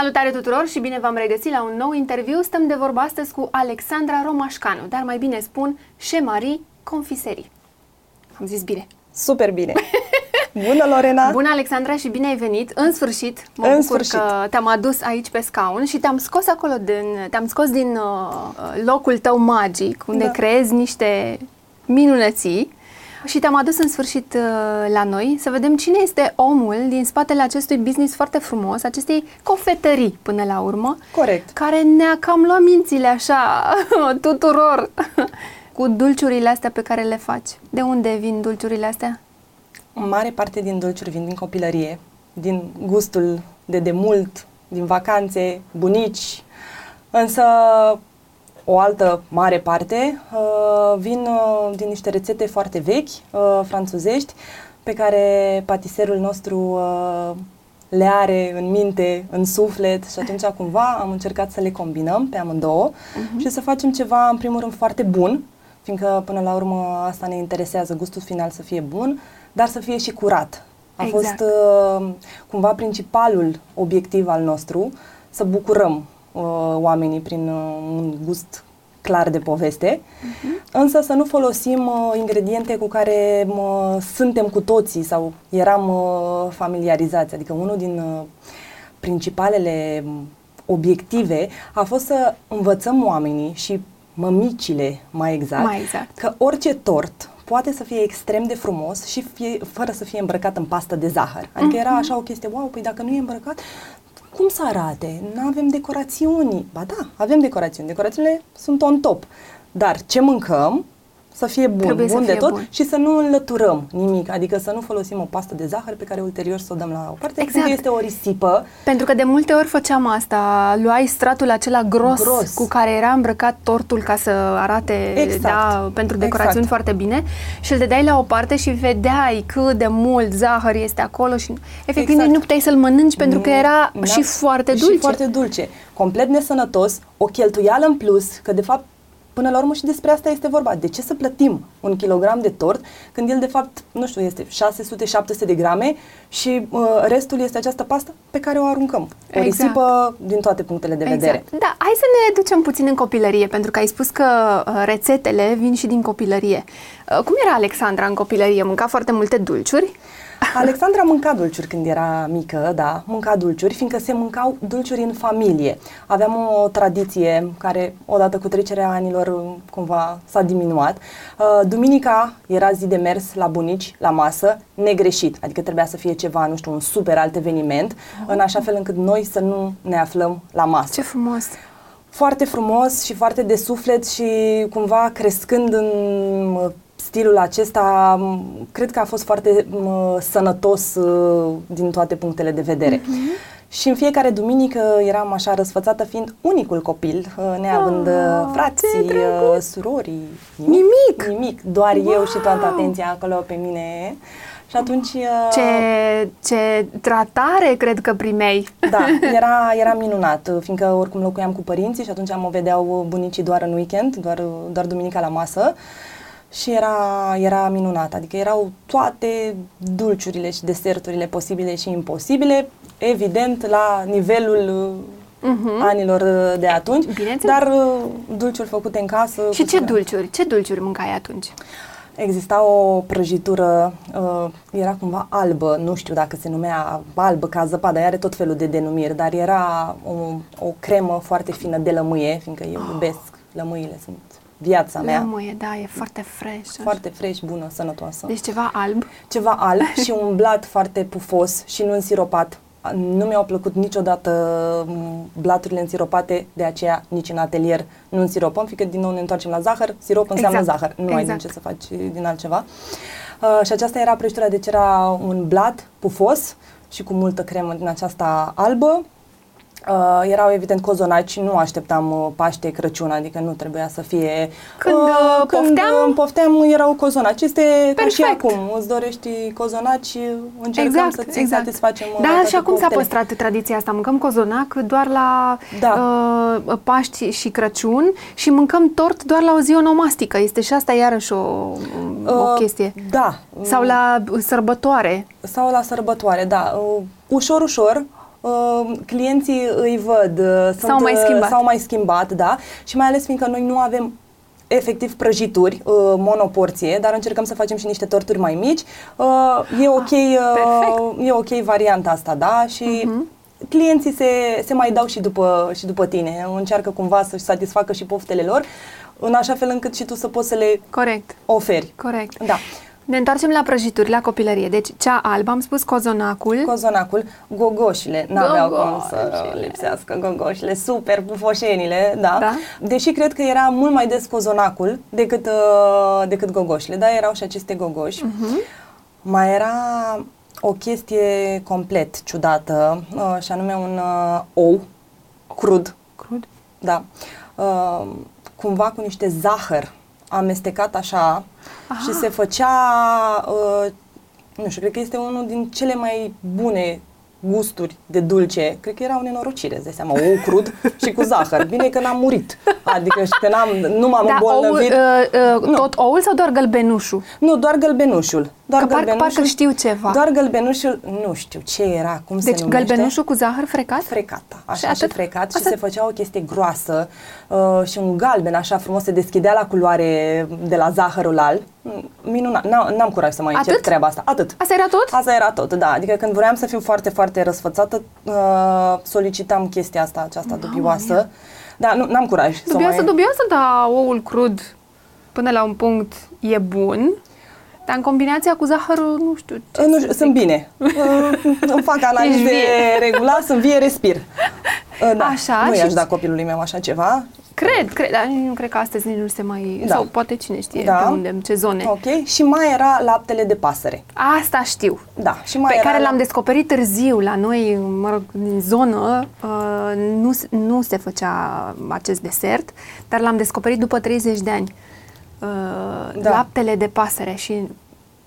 Salutare tuturor și bine v-am regăsit la un nou interviu. Stăm de vorba astăzi cu Alexandra Romașcanu, dar mai bine spun Șemarii Confiserii. Am zis bine. Super bine! Bună, Lorena! Bună, Alexandra, și bine ai venit! În sfârșit, mă În bucur sfârșit. că te-am adus aici pe scaun și te-am scos acolo, din, te-am scos din uh, locul tău magic, unde Da. creezi niște minunății și te-am adus în sfârșit uh, la noi să vedem cine este omul din spatele acestui business foarte frumos, acestei cofetării până la urmă, Corect. care ne-a cam luat mințile așa tuturor cu dulciurile astea pe care le faci. De unde vin dulciurile astea? Mare parte din dulciuri vin din copilărie, din gustul de demult, din vacanțe, bunici, însă o altă mare parte uh, vin uh, din niște rețete foarte vechi, uh, franțuzești, pe care patiserul nostru uh, le are în minte, în suflet și atunci cumva am încercat să le combinăm pe amândouă Mhm. și să facem ceva în primul rând foarte bun, fiindcă până la urmă asta ne interesează, gustul final să fie bun, dar să fie și curat. A Exact. fost uh, cumva principalul obiectiv al nostru, să bucurăm uh, oamenii prin uh, un gust clar de poveste, însă să nu folosim uh, ingrediente cu care mă, suntem cu toții sau eram uh, familiarizați. Adică unul din uh, principalele m, obiective a fost să învățăm oamenii și mămicile mai exact, Mai exact. că orice tort poate să fie extrem de frumos și fie, fără să fie îmbrăcat în pastă de zahăr. Adică era așa o chestie, wow, păi dacă nu e îmbrăcat, cum să arate? Nu avem decorațiuni. Ba da, avem decorațiuni. Decorațiunile sunt on top. Dar ce mâncăm să fie bun, Trebuie să bun de fie tot bun. și să nu înlăturăm nimic. Adică să nu folosim o pastă de zahăr pe care ulterior să o dăm la o parte. Exact. Exact. Este o risipă. Pentru că de multe ori făceam asta, luai stratul acela gros, Gros. cu care era îmbrăcat tortul ca să arate Exact. da, pentru decorațiuni Exact. foarte bine și îl dădeai la o parte și vedeai cât de mult zahăr este acolo și efectiv Exact. nici nu puteai să-l mănânci pentru că Nu, era n-a- și foarte dulce. Și foarte dulce. Complet nesănătos, o cheltuială în plus, că de fapt Până la urmă și despre asta este vorba. De ce să plătim un kilogram de tort când el de fapt, nu știu, este 600-700 de grame și uh, restul este această pastă pe care o aruncăm. O Exact. risipă din toate punctele de vedere. Exact. Da, hai să ne ducem puțin în copilărie, pentru că ai spus că uh, rețetele vin și din copilărie. Uh, cum era Alexandra în copilărie? Mânca foarte multe dulciuri? Alexandra mânca dulciuri când era mică, da, mânca dulciuri, fiindcă se mâncau dulciuri în familie. Aveam o tradiție care, odată cu trecerea anilor, cumva s-a diminuat. Uh, Duminica era zi de mers la bunici, la masă, negreșit, adică trebuia să fie ceva, nu știu, un super alt eveniment, în așa fel încât noi să nu ne aflăm la masă Ce frumos! foarte frumos și foarte de suflet și cumva crescând în mă, stilul acesta, m, cred că a fost foarte mă, sănătos uh, din toate punctele de vedere. Și în fiecare duminică eram așa răsfățată fiind unicul copil, uh, neavând Ah, uh, frații, ce uh, drăguț! surorii, Nimic! Nimic, doar eu și Wow! toată atenția acolo pe mine. Și atunci... uh, Ce, ce tratare cred că primeai. da, era, era minunat, fiindcă oricum locuiam cu părinții și atunci mă vedeau bunicii doar în weekend, doar, doar duminica la masă și era, era minunat, adică erau toate dulciurile și deserturile posibile și imposibile, evident la nivelul Mhm. uh anilor uh, de atunci, Bineînțeles. dar uh, dulciuri făcute în casă. Și cu ce siguranță. dulciuri? Ce dulciuri mâncai atunci? Exista o prăjitură, uh, era cumva albă, nu știu dacă se numea albă ca zăpadă, are tot felul de denumiri, dar era o, o cremă foarte fină de lămâie, fiindcă eu iubesc lămâile, sunt viața mea. Lămâie, da, e foarte fresh. așa. Foarte fresh, bună, sănătoasă. Deci ceva alb. Ceva alb și umblat foarte pufos și nu însiropat. Nu mi-au plăcut niciodată m, blaturile însiropate, de aceea nici în atelier nu însiropăm, fiindcă din nou ne întoarcem la zahăr, sirop înseamnă Exact. zahăr, nu ai din Exact. ce să faci din altceva. Uh, și aceasta era prăjitura, deci era un blat pufos și cu multă cremă din aceasta albă. Uh, erau evident cozonaci, nu așteptam uh, Paște, Crăciun, adică nu trebuia să fie... Când, uh, când pofteam? uh, pofteam erau cozonaci. Este ca și Perfect. acum, îți dorești cozonaci, încercăm exact, să-ți exact. satisfacem uh, Da, toate și acum s-a poftele. păstrat tradiția asta. Mâncăm cozonac doar la Da. uh, Paști și Crăciun și mâncăm tort doar la o zi onomastică. Este și asta iarăși o, o Uh, chestie. Da. Sau la sărbătoare. Sau la sărbătoare, da. Uh, ușor, ușor, uh, clienții îi văd, uh, sunt, S-au mai uh, schimbat. s-au mai schimbat, da, și mai ales fiindcă noi nu avem efectiv prăjituri, uh, monoporție, dar încercăm să facem și niște torturi mai mici. Uh, e ok, uh, perfect. e ok varianta asta, da, și Mhm. clienții se, se mai dau și după, și după tine, încearcă cumva să-și satisfacă și poftele lor, în așa fel încât și tu să poți să le Corect, oferi. corect. Da. Ne întoarcem la prăjituri, la copilărie. Deci cea albă, am spus cozonacul. Cozonacul, gogoșile, n-aveau cum să Gogoșile. lipsească gogoșile, super pufoșenile, da. Da. Deși cred că era mult mai des cozonacul decât, uh, decât gogoșile, da, erau și aceste gogoși. Mhm. Mai era o chestie complet ciudată, uh, și anume un uh, ou crud, Crud. da, uh, cumva cu niște zahăr amestecat așa Aha. și se făcea, uh, nu știu, cred că este unul din cele mai bune gusturi de dulce. Cred că era o nenorocire, îți dai seama, ou crud și cu zahăr. Bine că n-am murit, adică și că n-am, nu m-am Da, oul, îmbolnăvit. uh, uh, Nu. tot oul sau doar gălbenușul? Nu, doar gălbenușul. Doar Că parcă- gălbenușul. parcă știu ceva. Doar gălbenușul, nu știu ce era, cum se Deci numește. gălbenușul cu zahăr frecat? Frecat, așa Și și, atât? frecat și Asta- se făcea o chestie groasă uh, și un galben așa frumos se deschidea la culoare de la zahărul al. Mm, Minunat, n-am, n-am curaj să mai Atât? încerc treaba asta. Atât. Asta era tot? Asta era tot, da. Adică când vreau să fiu foarte, foarte răsfățată, uh, solicitam chestia asta, aceasta dubioasă. Da, nu, n-am curaj să Dubioasă, mai... dubioasă, dar oul crud până la un punct e bun, dar în combinația cu zahărul, nu știu ce Uh, Nu să știu, zic. sunt bine. Uh, Îmi fac analize vie. regulat, sunt vie, respir. Uh, Da, Așa, nu și- i-aș da copilului meu așa ceva. Cred, cred, dar nu cred că astăzi nici nu se mai... Da. Sau poate cine știe Da. pe unde, în ce zone. Ok. Și mai era laptele de pasăre. Asta știu. Da, și mai Pe era care l-am la- descoperit târziu la noi, mă rog, în zonă, uh, nu, s- nu se făcea acest desert, dar l-am descoperit după 30 de ani. Uh, Da. Laptele de pasăre și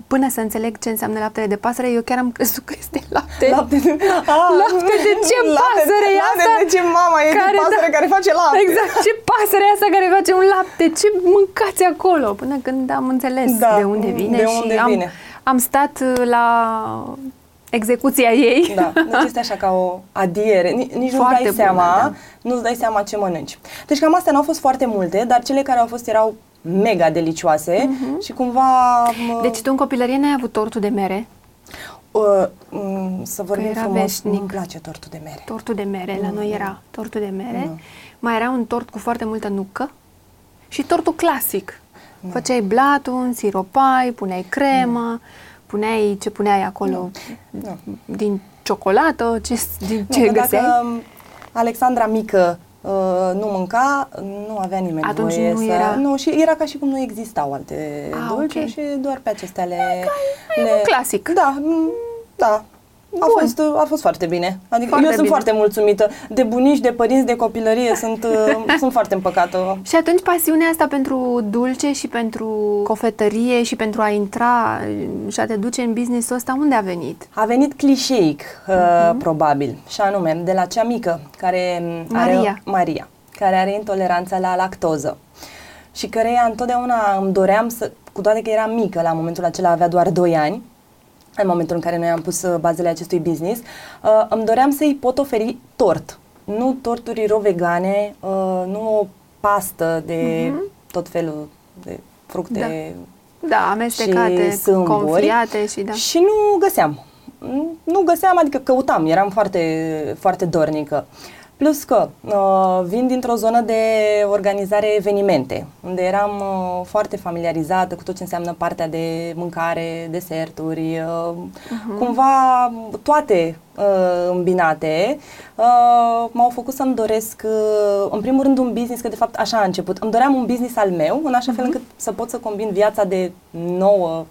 până să înțeleg ce înseamnă laptele de pasăre, eu chiar am crezut că este lapte. Lapte de, ah, Lapte de ce pasăre e lapte asta? de ce mama e Care, de pasăre da. care face lapte. Exact, ce pasăre e asta care face un lapte? Ce mâncați acolo? Până când am înțeles Da, de unde vine de și unde am, vine. am stat uh, la execuția ei. Da, deci este așa ca o adiere. Nici, nici nu-ți Foarte dai bună, seama, da. nu-ți dai seama ce mănânci. Deci cam astea n-au fost foarte multe, dar cele care au fost erau mega delicioase și cumva... mă, Mhm. Deci tu în copilărie n-ai avut tortul de mere? uh, m, să vorbim era frumos, veșnic. nu-mi place tortul de mere. Tortul de mere, la Nu, noi nu. era tortul de mere. Nu. Mai era un tort cu foarte multă nucă și tortul clasic. Făceai blatul, însiropai, puneai cremă, puneai ce puneai acolo Nu. din ciocolată, ce, din ce nu, că găseai. dacă um, Alexandra mică uh, nu mânca, nu avea nimeni Atunci voie nu să... era- Nu, și era ca și cum nu existau alte Ah, dulci ok. și doar pe acestea le... e un clasic. Da, m, da. A Bun. fost, a fost foarte bine. Adică Foarte eu sunt bine. foarte mulțumită. De bunici, de părinți, de copilărie sunt, uh, sunt foarte împăcată. Și atunci pasiunea asta pentru dulce și pentru cofetărie și pentru a intra și a te duce în business-ul ăsta, unde a venit? A venit clișeic, uh, Mhm. probabil, și anume de la cea mică, care m, Maria. are Maria, care are intoleranță la lactoză și căreia întotdeauna îmi doream să, cu toate că era mică, la momentul acela avea doar 2 ani, în momentul în care noi am pus uh, bazele acestui business, uh, îmi doream să-i pot oferi tort. Nu torturi vegane, uh, nu o pastă de tot felul de fructe Da, amestecate, și sâmburi. confriate și da. Și nu găseam. Nu găseam, adică căutam, eram foarte, foarte dornică. Plus că uh, vin dintr-o zonă de organizare evenimente, unde eram uh, foarte familiarizată cu tot ce înseamnă partea de mâncare, deserturi, uh, cumva toate uh, îmbinate, uh, m-au făcut să-mi doresc, uh, în primul rând, un business, că de fapt așa a început. Îmi doream un business al meu, în așa fel încât să pot să combin viața de nouă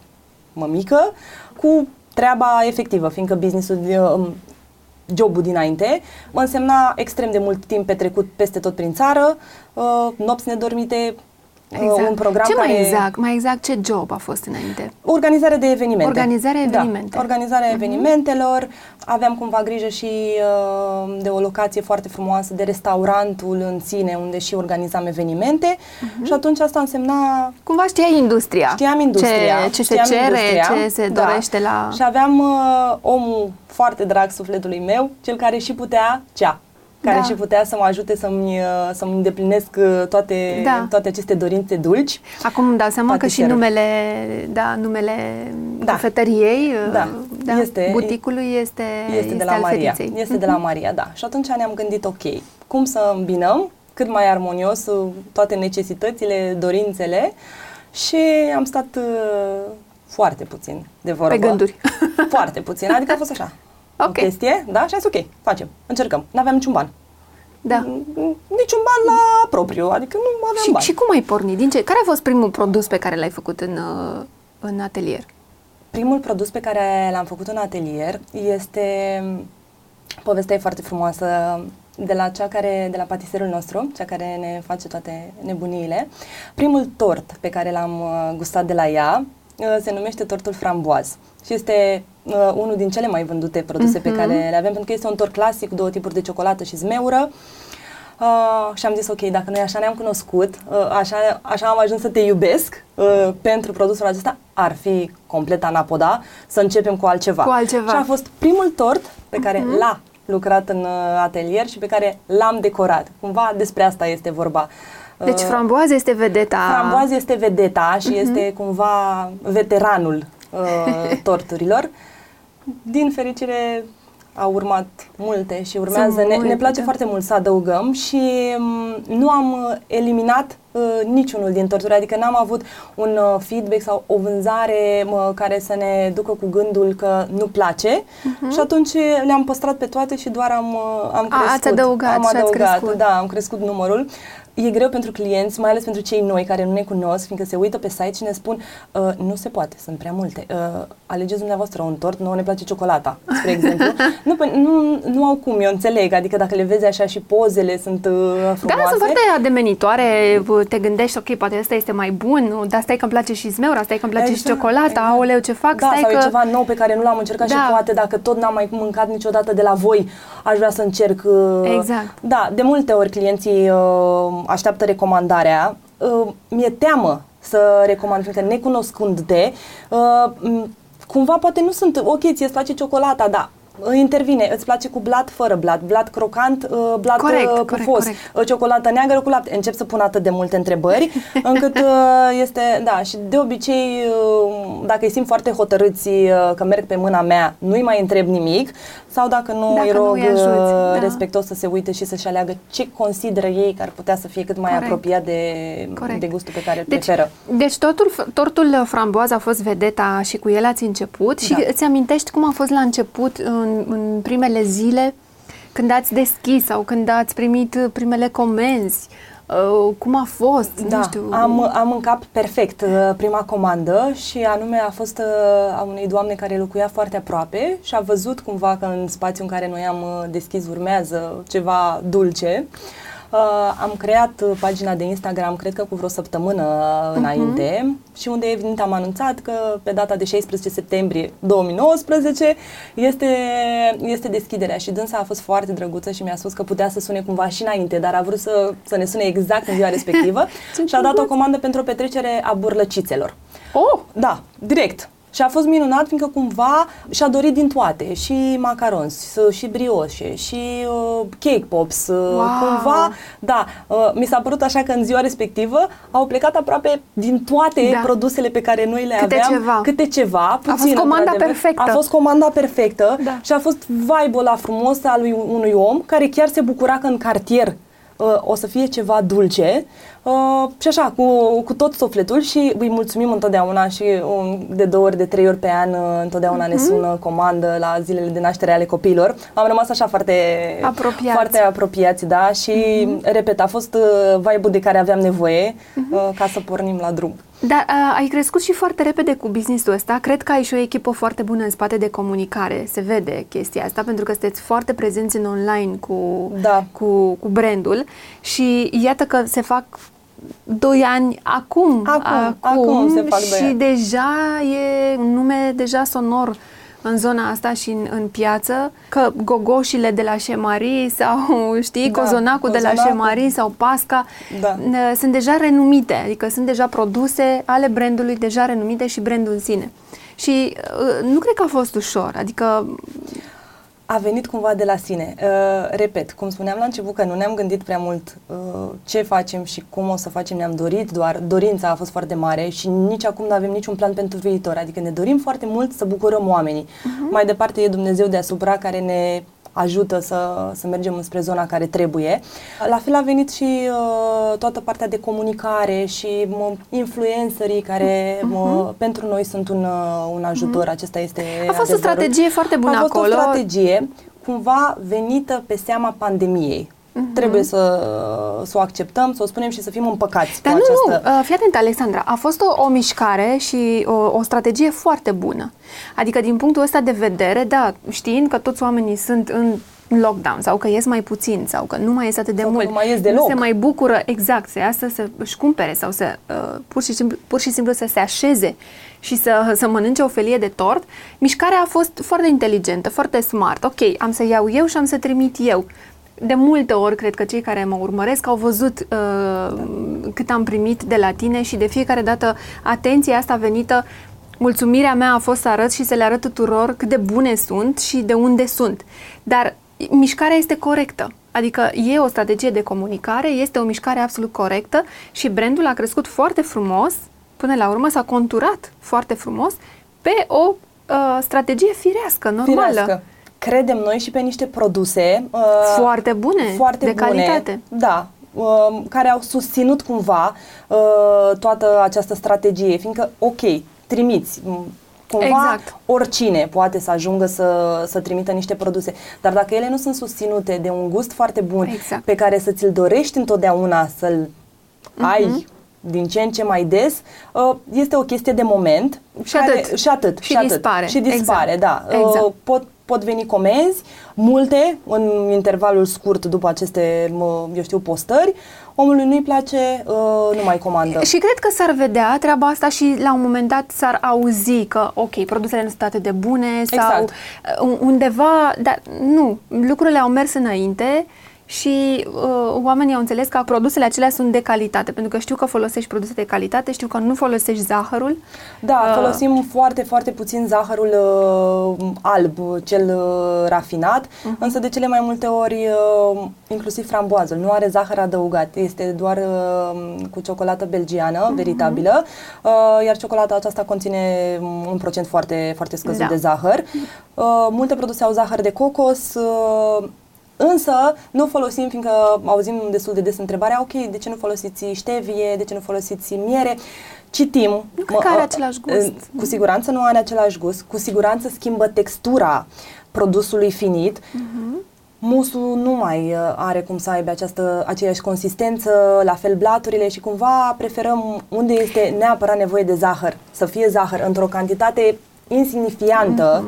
mămică cu treaba efectivă, fiindcă businessul, uh, jobul dinainte, mă însemna extrem de mult timp petrecut peste tot prin țară, uh, nopți nedormite, Exact. un program ce care... mai exact? Mai exact ce job a fost înainte? Organizare de evenimente. Organizarea evenimente. Da, organizarea Mhm. evenimentelor. Aveam cumva grijă și uh, de o locație foarte frumoasă, de restaurantul în sine, unde și organizam evenimente. Mhm. Și atunci asta însemna Cumva știai industria. Știam industria. Ce, ce știam se cere, industria, ce se da. dorește la... Și aveam uh, omul foarte drag sufletului meu, cel care și putea, cea, care Da. și putea să mă ajute să-mi, uh, să-mi îndeplinesc uh, toate, Da. toate aceste dorințe dulci. Acum îmi dau seama că și Patiserul. numele, da, numele Da. cafetăriei, Da. da, Este- buticului este, Este de la al Maria. fetiței. Este de la Maria, da. Și atunci ne-am gândit, ok, cum să îmbinăm cât mai armonios uh, toate necesitățile, dorințele și am stat uh, foarte puțin de vorbă. Pe gânduri. Foarte puțin, adică a fost așa. O Ok. chestie, da? Și a zis, ok, facem, încercăm. N-aveam niciun ban. Da. Niciun ban la propriu, adică nu aveam Și, bani. și cum ai pornit? Din ce? Care a fost primul produs pe care l-ai făcut în, uh, în atelier? Primul produs pe care l-am făcut în atelier este povestea e foarte frumoasă de la cea care, de la patiserul nostru, cea care ne face toate nebuniile. Primul tort pe care l-am uh, gustat de la ea uh, se numește tortul framboaz și este uh, unul din cele mai vândute produse pe Mhm. care le avem pentru că este un tort clasic cu două tipuri de ciocolată și zmeură. Uh, și am zis, ok, dacă noi așa ne-am cunoscut, uh, așa, așa am ajuns să te iubesc uh, pentru produsul acesta, ar fi complet anapoda să începem cu altceva. Cu altceva. Și a fost primul tort pe care l-a lucrat în uh, atelier și pe care l-am decorat. Cumva despre asta este vorba. Deci Uh, framboază este vedeta. Framboaz este vedeta și este cumva veteranul uh, torturilor. Din fericire au urmat multe și urmează. Sunt Ne, multe, ne place da. foarte mult să adăugăm și m, nu am uh, eliminat uh, niciunul din torturi, adică n-am avut un uh, feedback sau o vânzare mă, care să ne ducă cu gândul că nu place Mhm. și atunci le-am păstrat pe toate și doar am, uh, am A, ați crescut. adăugat am și ați adăugat, crescut. da, am crescut numărul. E greu pentru clienți, mai ales pentru cei noi care nu ne cunosc, fiindcă se uită pe site și ne spun uh, nu se poate, sunt prea multe. Uh, alegeți dumneavoastră un tort, nouă ne place ciocolata, spre exemplu. nu, păi, nu, nu au cum, eu înțeleg, adică dacă le vezi așa și pozele sunt uh, frumoase. Da, sunt foarte ademenitoare, te gândești, ok, poate ăsta este mai bun, dar stai că îmi place și zmeura, stai că îmi place și Exact, ciocolata, exact. aoleu, ce fac, Da, stai sau că... e ceva nou pe care nu l-am încercat Da. și poate dacă tot n-am mai mâncat niciodată de la voi, aș vrea să încerc. uh, Exact. Da, de multe ori clienții uh, așteaptă recomandarea. Uh, mi-e teamă să recomand, fiindcă necunoscând de, uh, m, cumva poate nu sunt, ok, ție îți place ciocolata, da, uh, intervine, îți place cu blat fără blat, blat crocant, uh, blat Corect, uh, corect, pufos, corect. uh, ciocolată neagră cu lapte. Încep să pun atât de multe întrebări, încât uh, este, da, și de obicei, uh, dacă îi simt foarte hotărâți uh, că merg pe mâna mea, nu-i mai întreb nimic, sau dacă nu Dacă îi nu rog îi ajuți, uh, da. respectos să se uite și să-și aleagă ce consideră ei că ar putea să fie cât mai Corect. apropiat de, Corect. de gustul pe care îl Deci, preferă. deci tortul, tortul framboaz a fost vedeta și cu el ați început și Da. îți amintești cum a fost la început, în, în primele zile, când ați deschis sau când ați primit primele comenzi? Uh, cum a fost? Da, nu știu. am, am în cap perfect uh, prima comandă și anume a fost uh, a unei doamne care locuia foarte aproape și a văzut cumva că în spațiul în care noi am uh, deschis urmează ceva dulce. Uh, am creat uh, pagina de Instagram, cred că cu vreo săptămână uh, înainte și unde evident am anunțat că pe data de 16 septembrie 2019 este, este deschiderea și dânsa a fost foarte drăguță și mi-a spus că putea să sune cumva și înainte, dar a vrut să, să ne sune exact în ziua respectivă Ce și a dat o drăguț! comandă pentru o petrecere a burlăcițelor. Oh! Da, direct. Și a fost minunat, fiindcă cumva și-a dorit din toate, și macarons, și brioșe, și uh, cake pops, uh, Wow! cumva, da, uh, mi s-a părut așa că în ziua respectivă au plecat aproape din toate Da. produsele pe care noi le Câte aveam. ceva. Câte ceva. fost puțin, comanda într-adevăr. perfectă. A fost comanda perfectă Da. și a fost vibe-ul ăla frumos al lui unui om care chiar se bucura că în cartier uh, o să fie ceva dulce uh, și așa, cu, cu tot sufletul și îi mulțumim întotdeauna și um, de două ori, de trei ori pe an uh, întotdeauna Mhm. ne sună comandă la zilele de naștere ale copiilor. Am rămas așa foarte Apropiați. foarte apropiați, da, și repet, a fost uh, vibe-ul de care aveam nevoie uh, ca să pornim la drum. Dar a, ai crescut și foarte repede cu business-ul ăsta. Cred că ai și o echipă foarte bună în spate de comunicare. Se vede chestia asta, pentru că sunteți foarte prezenți în online cu, Da. cu, cu brandul și iată că se fac 2 ani acum. Acum, acum se fac doi Și ani. deja e un nume deja sonor în zona asta și în, în piață, că gogoșile de la Șemari sau, știi, Da, cozonacul de la cozonacul. Șemari sau Pasca Da. n- sunt deja renumite, adică sunt deja produse ale brandului deja renumite și brandul în sine. Și uh, nu cred că a fost ușor, adică A venit cumva de la sine. Uh, repet, cum spuneam la început că nu ne-am gândit prea mult uh, ce facem și cum o să facem, ne-am dorit, doar dorința a fost foarte mare și nici acum nu avem niciun plan pentru viitor. Adică ne dorim foarte mult să bucurăm oamenii. Mhm. Mai departe e Dumnezeu deasupra care ne ajută să, să mergem înspre zona care trebuie. La fel a venit și uh, toată partea de comunicare și mă, influencerii care mă, pentru noi sunt un, uh, un ajutor. Acesta este Mhm. A fost o adevărul. strategie foarte bună a fost acolo. o strategie cumva venită pe seama pandemiei. Mhm. Trebuie să, să o acceptăm, să o spunem și să fim împăcați Dar cu nu, această... nu, uh, fii atent, Alexandra, a fost o, o mișcare și o, o strategie foarte bună. Adică din punctul ăsta de vedere, da, știind că toți oamenii sunt în lockdown sau că ies mai puțin sau că nu mai ies atât de Sau că mult, nu mai ies nu deloc. se mai bucură exact să iasă să își cumpere sau să uh, pur, și simplu, pur și simplu să se așeze și să, să mănânce o felie de tort, mișcarea a fost foarte inteligentă, foarte smart. Ok, am să iau eu și am să trimit eu. De multe ori, cred că cei care mă urmăresc au văzut uh, cât am primit de la tine și de fiecare dată atenția asta venită, mulțumirea mea a fost să arăt și să le arăt tuturor cât de bune sunt și de unde sunt. Dar mișcarea este corectă. Adică e o strategie de comunicare, este o mișcare absolut corectă și brandul a crescut foarte frumos, până la urmă s-a conturat foarte frumos pe o uh, strategie firească, normală. Firească. Credem noi și pe niște produse uh, Foarte bune, foarte de bune, calitate. Da, uh, care au susținut cumva uh, toată această strategie, fiindcă, ok, trimiți, m, cumva Exact. oricine poate să ajungă să, să trimită niște produse, dar dacă ele nu sunt susținute de un gust foarte bun Exact. pe care să ți-l dorești întotdeauna să-l ai din ce în ce mai des, uh, este o chestie de moment Și atât. și atât Și atât. dispare. și dispare, Exact. da. Exact. Uh, pot pot veni comenzi, multe în intervalul scurt după aceste, mă, eu știu, postări. Omului nu-i place, uh, nu mai comandă. Și cred că s-ar vedea treaba asta și la un moment dat s-ar auzi că, ok, produsele nu sunt atât de bune sau Exact. uh, undeva, dar nu, lucrurile au mers înainte și uh, oamenii au înțeles că produsele acelea sunt de calitate, pentru că știu că folosești produse de calitate, știu că nu folosești zahărul. Da, Uh, folosim foarte, foarte puțin zahărul uh, alb, cel uh, rafinat, Mhm. însă de cele mai multe ori, uh, inclusiv framboazul, nu are zahăr adăugat, este doar uh, cu ciocolată belgiană, Mhm. veritabilă, uh, iar ciocolata aceasta conține um, un procent foarte, foarte scăzut Da. de zahăr. Uh, multe produse au zahăr de cocos, uh, Însă nu folosim, fiindcă auzim destul de des întrebarea, ok, de ce nu folosiți ștevie, de ce nu folosiți miere? Citim. Nu cred că are același gust. Cu siguranță nu are același gust, cu siguranță schimbă textura produsului finit. Mhm. Musul nu mai uh, are cum să aibă această, aceeași consistență, la fel blaturile și cumva preferăm unde este neapărat nevoie de zahăr, să fie zahăr într-o cantitate insignifiantă,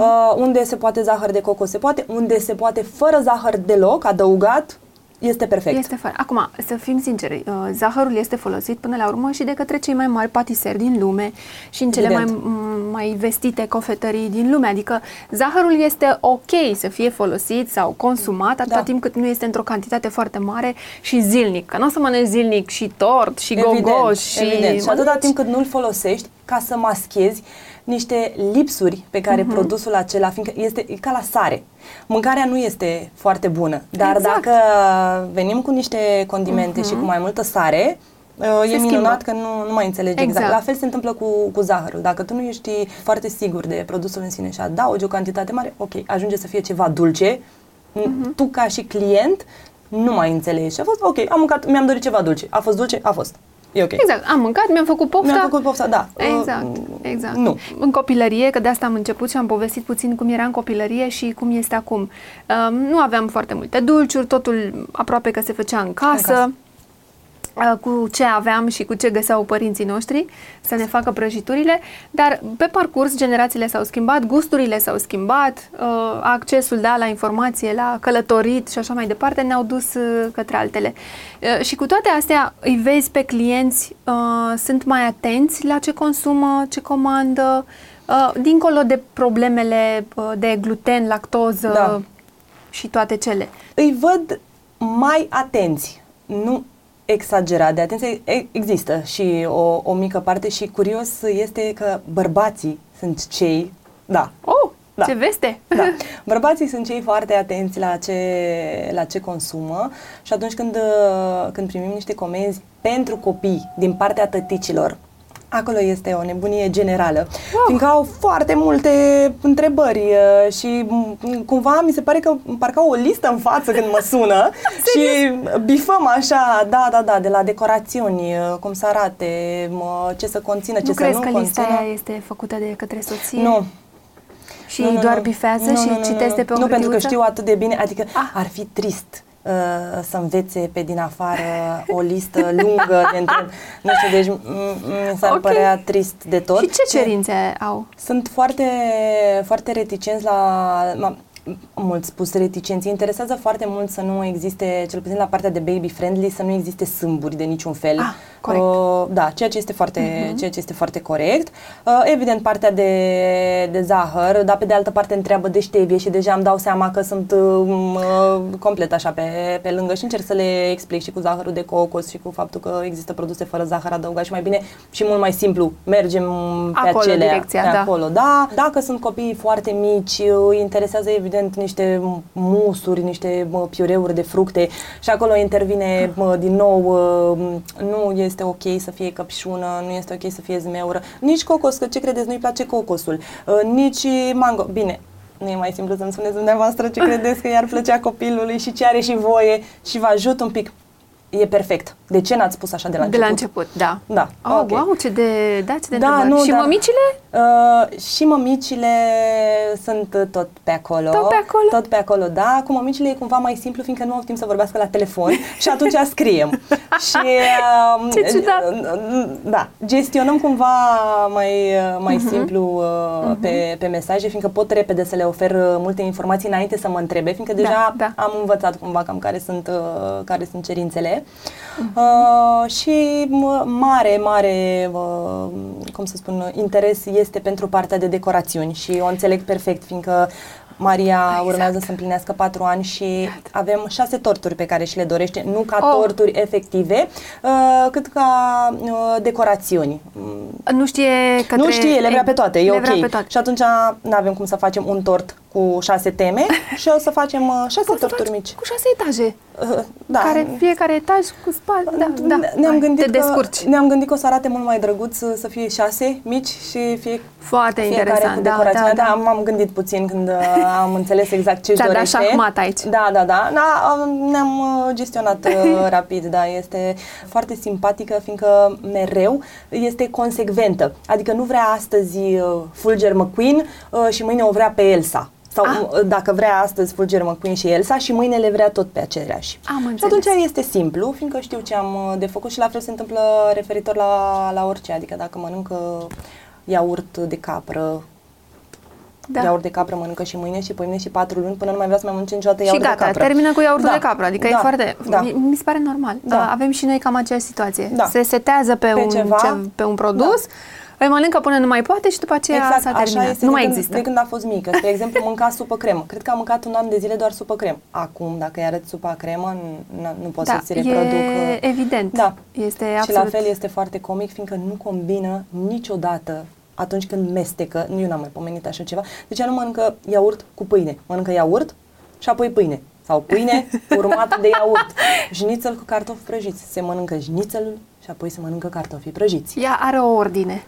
uh, unde se poate zahăr de cocos, se poate, unde se poate fără zahăr deloc, adăugat, este perfect. Este fără. Acum, să fim sinceri, uh, zahărul este folosit până la urmă și de către cei mai mari patiseri din lume și în cele mai, Evident. m- mai vestite cofetării din lume. Adică zahărul este ok să fie folosit sau consumat atâta Da. timp cât nu este într-o cantitate foarte mare și zilnic. Că nu o să mănânci zilnic și tort și gogoș și... evident. Și atâta mănânci- timp cât nu-l folosești ca să maschezi niște lipsuri pe care Mhm. produsul acela, fiindcă este e ca la sare. Mâncarea nu este foarte bună, dar Exact. dacă venim cu niște condimente și cu mai multă sare, uh, e schimbă. minunat că nu, nu mai înțelegi exact. Exact. La fel se întâmplă cu, cu zahărul. Dacă tu nu ești foarte sigur de produsul în sine și adaugi o cantitate mare, ok, ajunge să fie ceva dulce, Mhm. tu ca și client nu mai înțelegi. Și a fost ok, am mâncat, mi-am dorit ceva dulce. A fost dulce? A fost. E ok. Exact, am mâncat, mi-am făcut pofta. Mi-am făcut pofta, da. Exact, Uh, exact. Nu. În copilărie, că de asta am început și am povestit puțin cum era în copilărie și cum este acum. Um, nu aveam foarte multe dulciuri, totul aproape că se făcea în casă. casă. Uh, cu ce aveam și cu ce găseau părinții noștri să ne facă prăjiturile, dar pe parcurs generațiile s-au schimbat, gusturile s-au schimbat, uh, accesul da, la informație, la călătorit și așa mai departe ne-au dus uh, către altele. Și cu toate astea îi vezi pe clienți, sunt mai atenți la ce consumă, ce comandă, dincolo de problemele de gluten, lactoză da. și toate cele. Îi văd mai atenți, nu exagerat de atenție. Există și o, o mică parte și curios este că bărbații sunt cei, da. Oh, da. ce veste! Da. Bărbații sunt cei foarte atenți la ce, la ce consumă și atunci când, când primim niște comenzi pentru copii din partea tăticilor, Acolo este o nebunie generală, wow. fiindcă au foarte multe întrebări uh, și cumva mi se pare că parcă au o listă în față când mă sună și bifăm așa, da, da, da, de la decorațiuni, uh, cum să arate, ce să conțină, ce nu să nu conțină. Nu lista aia este făcută de către soție? Nu. Și nu, nu, doar bifează nu, și nu, nu, citesc pe o Nu, pentru că știu atât de bine, adică ah. ar fi trist Uh, să învețe pe din afară o listă lungă de întreb. Nu știu, deci mi s-ar okay. părea trist de tot. Și ce cerințe au? Sunt foarte, foarte reticenți la mult spus reticenți. Interesează foarte mult să nu existe, cel puțin la partea de baby friendly, să nu existe sâmburi de niciun fel. Ah, corect. Uh, da, ceea ce este foarte, uh-huh. ceea ce este foarte corect. Uh, evident, partea de, de zahăr, dar pe de altă parte întreabă de ștevie și deja îmi dau seama că sunt um, uh, complet așa pe, pe lângă și încerc să le explic și cu zahărul de cocos și cu faptul că există produse fără zahăr adăugat și mai bine și mult mai simplu. Mergem pe acolo, acelea, direcția, pe da. acolo. Da, dacă sunt copii foarte mici, îi interesează evident evident niște musuri, niște piureuri de fructe și acolo intervine din nou, nu este ok să fie căpșună, nu este ok să fie zmeură, nici cocos, că ce credeți, nu-i place cocosul, nici mango. Bine, nu e mai simplu să-mi spuneți dumneavoastră ce credeți că i-ar plăcea copilului și ce are și voie și vă ajut un pic e perfect. De ce n-ați spus așa de la început? De la început, da. Da. Oh, okay. wow, ce de, da, ce de da, nu, Și dar, mămicile? Uh, și mămicile sunt tot pe acolo. Tot pe acolo? Tot pe acolo, da. Cu mămicile e cumva mai simplu, fiindcă nu au timp să vorbească la telefon și atunci scriem. și, uh, ce ciudat. Da, gestionăm cumva mai, mai uh-huh. simplu uh, uh-huh. pe, pe mesaje, fiindcă pot repede să le ofer uh, multe informații înainte să mă întrebe, fiindcă da, deja da, da. am învățat cumva cam care sunt, uh, care sunt cerințele. Uh-huh. Uh, și mare, mare, uh, cum să spun, interes este pentru partea de decorațiuni și o înțeleg perfect, fiindcă Maria exact. urmează să împlinească patru ani și Iată. avem șase torturi pe care și le dorește, nu ca oh. torturi efective, uh, cât ca uh, decorațiuni. Nu știe către... Nu știe, le vrea pe toate, e ok. Pe toate. Și atunci nu avem cum să facem un tort cu șase teme și o să facem uh, șase Poți torturi mici. Cu șase etaje. Uh, da. Care fiecare etaj cu spate. Da, da. Ne-am Hai, gândit te că, descurci. Ne-am gândit că o să arate mult mai drăguț să fie șase mici și fie foarte fiecare interesant, cu da, decorația. da, da. da, m-am gândit puțin când uh, am înțeles exact ce-și da, dorește. Da, șahmat aici. Da, da, da. da ne-am uh, gestionat uh, rapid, da. Este foarte simpatică, fiindcă mereu este consecventă. Adică nu vrea astăzi uh, Fulger McQueen uh, și mâine o vrea pe Elsa. Sau ah. dacă vrea astăzi Fulger McQueen și Elsa și mâine le vrea tot pe aceleași. Am și atunci este simplu, fiindcă știu ce am uh, de făcut și la fel se întâmplă referitor la, la orice. Adică dacă mănâncă iaurt de capră, da. iaurt de capră mănâncă și mâine și poimine și patru luni până nu mai vrea să mai mănânce niciodată iaurt și gata, de capră. termină cu iaurtul da. de capră, adică da. e foarte, da. mi, mi se pare normal. Da. Avem și noi cam aceeași situație. Da. Se setează pe, pe, un, ceva, ce, pe un produs, da îl mănâncă până nu mai poate și după aceea exact, s-a terminat. Așa este nu de mai când, există. De când a fost mică. Spre exemplu, mânca supă cremă. Cred că a mâncat un an de zile doar supă cremă. Acum, dacă îi arăt supa cremă, nu, nu pot da, să-ți reproduc. E evident. Da. Este și absolut... la fel este foarte comic, fiindcă nu combină niciodată atunci când mestecă, nu eu n-am mai pomenit așa ceva, deci ea nu mănâncă iaurt cu pâine. Mănâncă iaurt și apoi pâine. Sau pâine urmată de iaurt. Jnițel cu cartofi prăjiți. Se mănâncă jnițelul și apoi se mănâncă cartofii prăjiți. Ea are o ordine.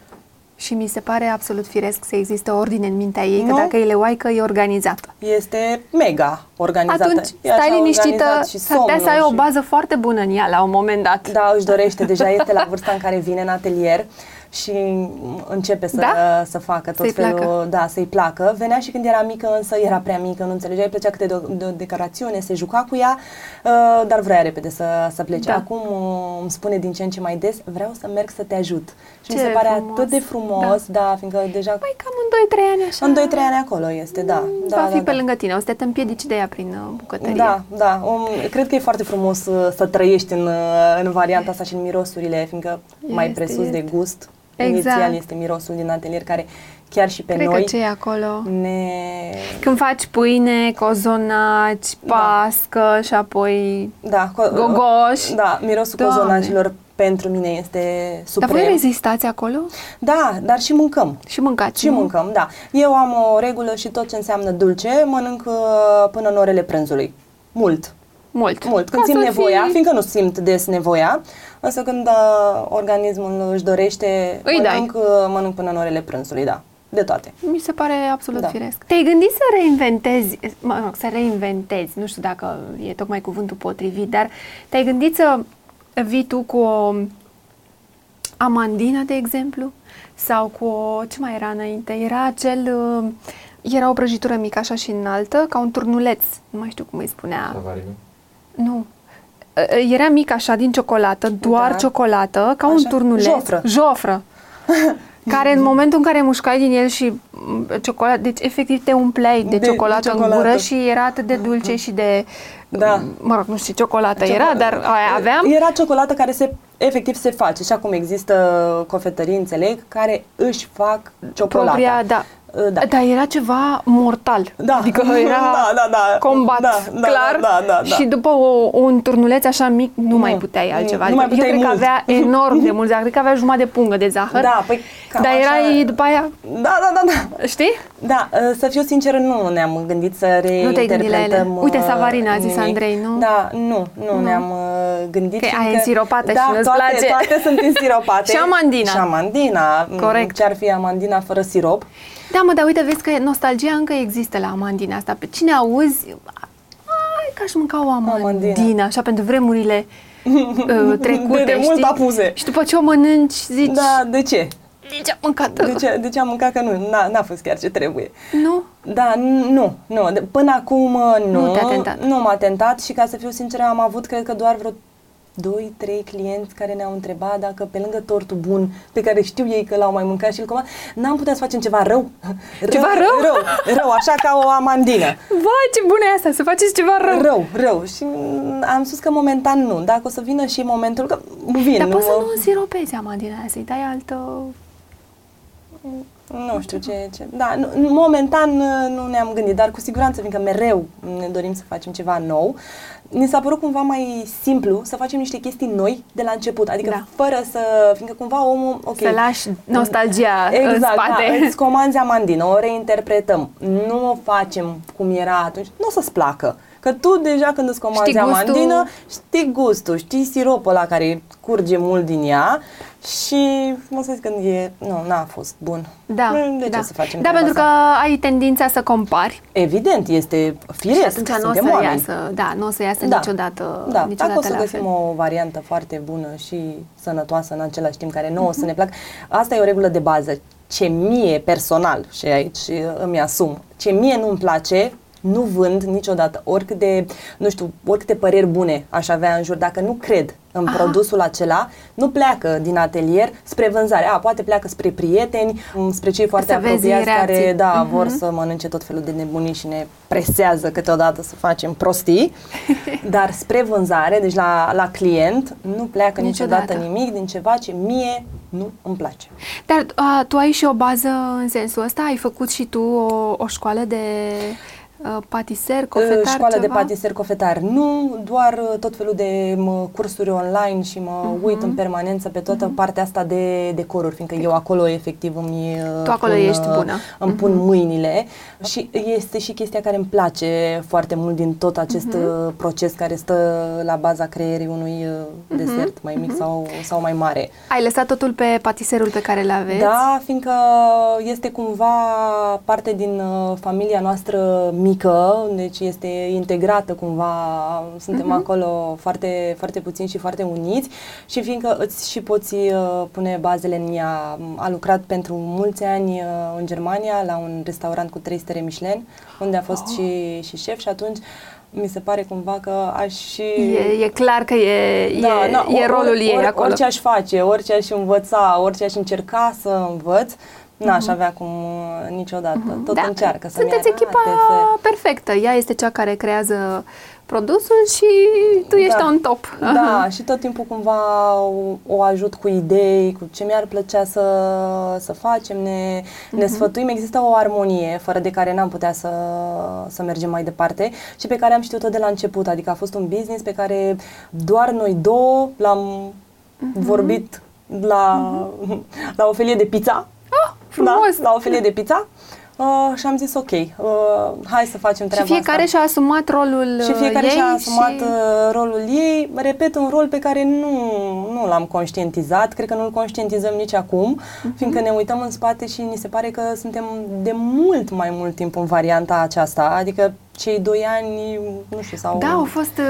Și mi se pare absolut firesc să existe o ordine în mintea ei, Nu? că dacă e leoaică, e organizată. Este mega organizată. Atunci E stai așa liniștită, organizat și s-ar putea să ai somnul o bază foarte bună în ea la un moment dat. Da, își dorește, deja este la vârsta în care vine în atelier și începe să, Da? să facă tot Să-i felul, placă. da, să-i placă. Venea și când era mică, însă era prea mică, nu înțelegea, îi plăcea câte de, de o decorațiune, se juca cu ea, uh, dar vrea repede să, să plece. Da. Acum uh, îmi spune din ce în ce mai des, vreau să merg să te ajut. Și mi Ce se pare frumos. atât de frumos, da, da fiindcă deja Mai cam în 2-3 ani așa. în 2-3 ani acolo este, da. da va fi da, pe da. lângă tine, o să te împiedici de ea prin uh, bucătărie. Da, da. Um, cred că e foarte frumos uh, să trăiești în, uh, în varianta asta și în mirosurile, fiindcă mai Este, presus de este. gust. Exact. Inițial este mirosul din atelier care chiar și pe Cred noi că ce e acolo? ne... Când faci pâine, cozonaci, pască și apoi Da, co- gogoș. Da, mirosul Doamne. cozonacilor pentru mine este Dar suprem. voi rezistați acolo? Da, dar și mâncăm. Și mâncați, Și nu? mâncăm, da. Eu am o regulă și tot ce înseamnă dulce mănânc uh, până în orele prânzului. Mult. Mult. Mult. Când Ca simt să nevoia, fii- fiindcă nu simt des nevoia, însă când uh, organismul își dorește, Îi dai. mănânc, uh, mănânc până în orele prânzului, da. De toate. Mi se pare absolut Da. firesc. Te-ai gândit să reinventezi, mă rog, să reinventezi, nu știu dacă e tocmai cuvântul potrivit, dar te-ai gândit să vii tu cu o amandină, de exemplu? Sau cu o, ce mai era înainte? Era acel, uh, era o prăjitură mică așa și înaltă, ca un turnuleț, nu mai știu cum îi spunea. Savarino. Nu. Uh, Era mic așa din ciocolată, doar Da. ciocolată, ca un Așa. turnuleț. Jofră. Jofră. care în momentul în care mușcai din el și m, ciocolată, deci efectiv te umpleai de, De- de ciocolată, în ciocolată. gură și era atât de dulce și de, Da. m, mă rog, nu știu, ciocolată Cioco- era, dar aia aveam. Era ciocolată care se efectiv se face și acum există cofetării, înțeleg, care își fac ciocolata. Propria, da. Uh, da. Dar era ceva mortal. Da. Adică era Da, da, da. combat, Da, da, clar. da, da, da. Și după o, un turnuleț așa mic, nu, mai puteai nu, altceva. nu mai Adică puteai Eu cred mult. că avea enorm de mult zahăr. Cred că avea jumătate de pungă de zahăr. Da, păi cam Dar așa- erai după aia, Da, da, da, da. știi? Da, uh, să fiu sinceră, nu ne-am gândit să reinterpretăm... gândit la ele? uh, Uite, Savarina a zis nimic. Andrei, nu? Da, nu, nu, Nu. ne-am uh, gândit. Că ai fiindcă- însiropată da, și nu-ți toate, place. toate sunt însiropate. Și amandina. Și amandina. Mm, Corect. Ce ar fi amandina fără sirop? Da, mă, dar uite, vezi că nostalgia încă există la amandina asta. Pe cine auzi, ai că aș mânca o amandină, Amandina. așa pentru vremurile uh, trecute, De- de mult știi? apuse. Și după ce o mănânci, zici, Da, de ce? de ce am mâncat? De ce, de ce am mâncat că nu, n-a, n-a fost chiar ce trebuie. Nu? Da, n- nu, nu. De- Până acum uh, nu. Nu te-a tentat. Nu m-a tentat și ca să fiu sinceră am avut cred că doar vreo 2-3 clienți care ne-au întrebat dacă pe lângă tortul bun pe care știu ei că l-au mai mâncat și îl comand, n-am putea să facem ceva rău. Ceva rău? Rău, rău, așa ca o amandină. Vai, ce bună e asta, să faceți ceva rău. Rău, rău. Și mm, am spus că momentan nu. Dacă o să vină și momentul, că vin. Dar poți să mă- nu însiropezi amandina aia, să-i dai altă... Nu știu ce, ce. Da, nu, momentan uh, nu ne-am gândit, dar cu siguranță, fiindcă mereu ne dorim să facem ceva nou, ni s-a părut cumva mai simplu să facem niște chestii noi de la început. Adică Da. fără să, fiindcă cumva omul, ok. Să lași nostalgia exact, în spate. Da, îți comanzi amandină, o reinterpretăm. Nu o facem cum era atunci, nu o să-ți placă. Că tu deja când îți comanzi Știi gustul. amandină, știi gustul, știi siropul ăla care curge mult din ea și, mă să zic, când e, nu, n-a fost bun. Da, De da. ce să facem da, treaba pentru că asta? ai tendința să compari Evident, este firesc, și atunci nu o suntem să oameni. iasă, da, nu o să iasă Da. niciodată, Da, niciodată dacă o să la găsim fel. o variantă foarte bună și sănătoasă în același timp, care nouă o să ne placă, asta e o regulă de bază. Ce mie personal, și aici uh, îmi asum, ce mie nu-mi place, nu vând niciodată, oricât de, nu știu, oricâte păreri bune aș avea în jur, dacă nu cred în Aha. produsul acela, nu pleacă din atelier spre vânzare. A, poate pleacă spre prieteni, m, spre cei foarte Să vezi apropiați care, reacții. da, Mhm. vor să mănânce tot felul de nebunii și ne presează câteodată să facem prostii, dar spre vânzare, deci la, la client, nu pleacă niciodată. Niciodată. nimic din ceva ce mie nu îmi place. Dar a, tu ai și o bază în sensul ăsta? Ai făcut și tu o, o școală de uh, patiser, cofetar, Școală de ceva? patiser cofetar. Nu, doar uh, tot felul de mă, cursuri online și mă Mhm. uit în permanență pe toată partea asta de decoruri, fiindcă eu acolo efectiv îmi uh, Tu acolo pun, ești uh, bună. Îmi pun mâinile și este și chestia care îmi place foarte mult din tot acest Mhm. uh, proces care stă la baza creierii unui uh, desert mai mic sau, sau mai mare. Ai lăsat totul pe patiserul pe care îl aveți? Da, fiindcă este cumva parte din uh, familia noastră mică mică, deci este integrată cumva, suntem uh-huh. acolo foarte, foarte puțini și foarte uniți și fiindcă îți și poți uh, pune bazele în ea, a lucrat pentru mulți ani uh, în Germania la un restaurant cu 3 stele Michelin, unde a fost oh. și, și șef și atunci mi se pare cumva că aș și... E, e clar că e, da, e, na, e rolul or, ei or, acolo. Orice aș face, orice aș învăța, orice aș încerca să învăț, N-aș avea cum uh, niciodată. Uh-huh. Tot da. încearcă să Sunteți echipa să... perfectă. Ea este cea care creează produsul și tu ești da. on top. Da, și tot timpul cumva o, o ajut cu idei, cu ce mi-ar plăcea să, să facem, ne, uh-huh. ne mhm. sfătuim. Există o armonie fără de care n-am putea să, să mergem mai departe și pe care am știut-o de la început. Adică a fost un business pe care doar noi două l-am uh-huh. vorbit la, uh-huh. la o felie de pizza Frumos! Da, la o felie de pizza. Uh, și am zis ok, uh, hai să facem treaba Și fiecare asta. și-a asumat rolul Și fiecare ei și-a asumat și... Uh, rolul ei. Repet, un rol pe care nu, nu l-am conștientizat, cred că nu-l conștientizăm nici acum, uh-huh. fiindcă ne uităm în spate și ni se pare că suntem de mult mai mult timp în varianta aceasta, adică cei doi ani, nu știu, sau... Da, au fost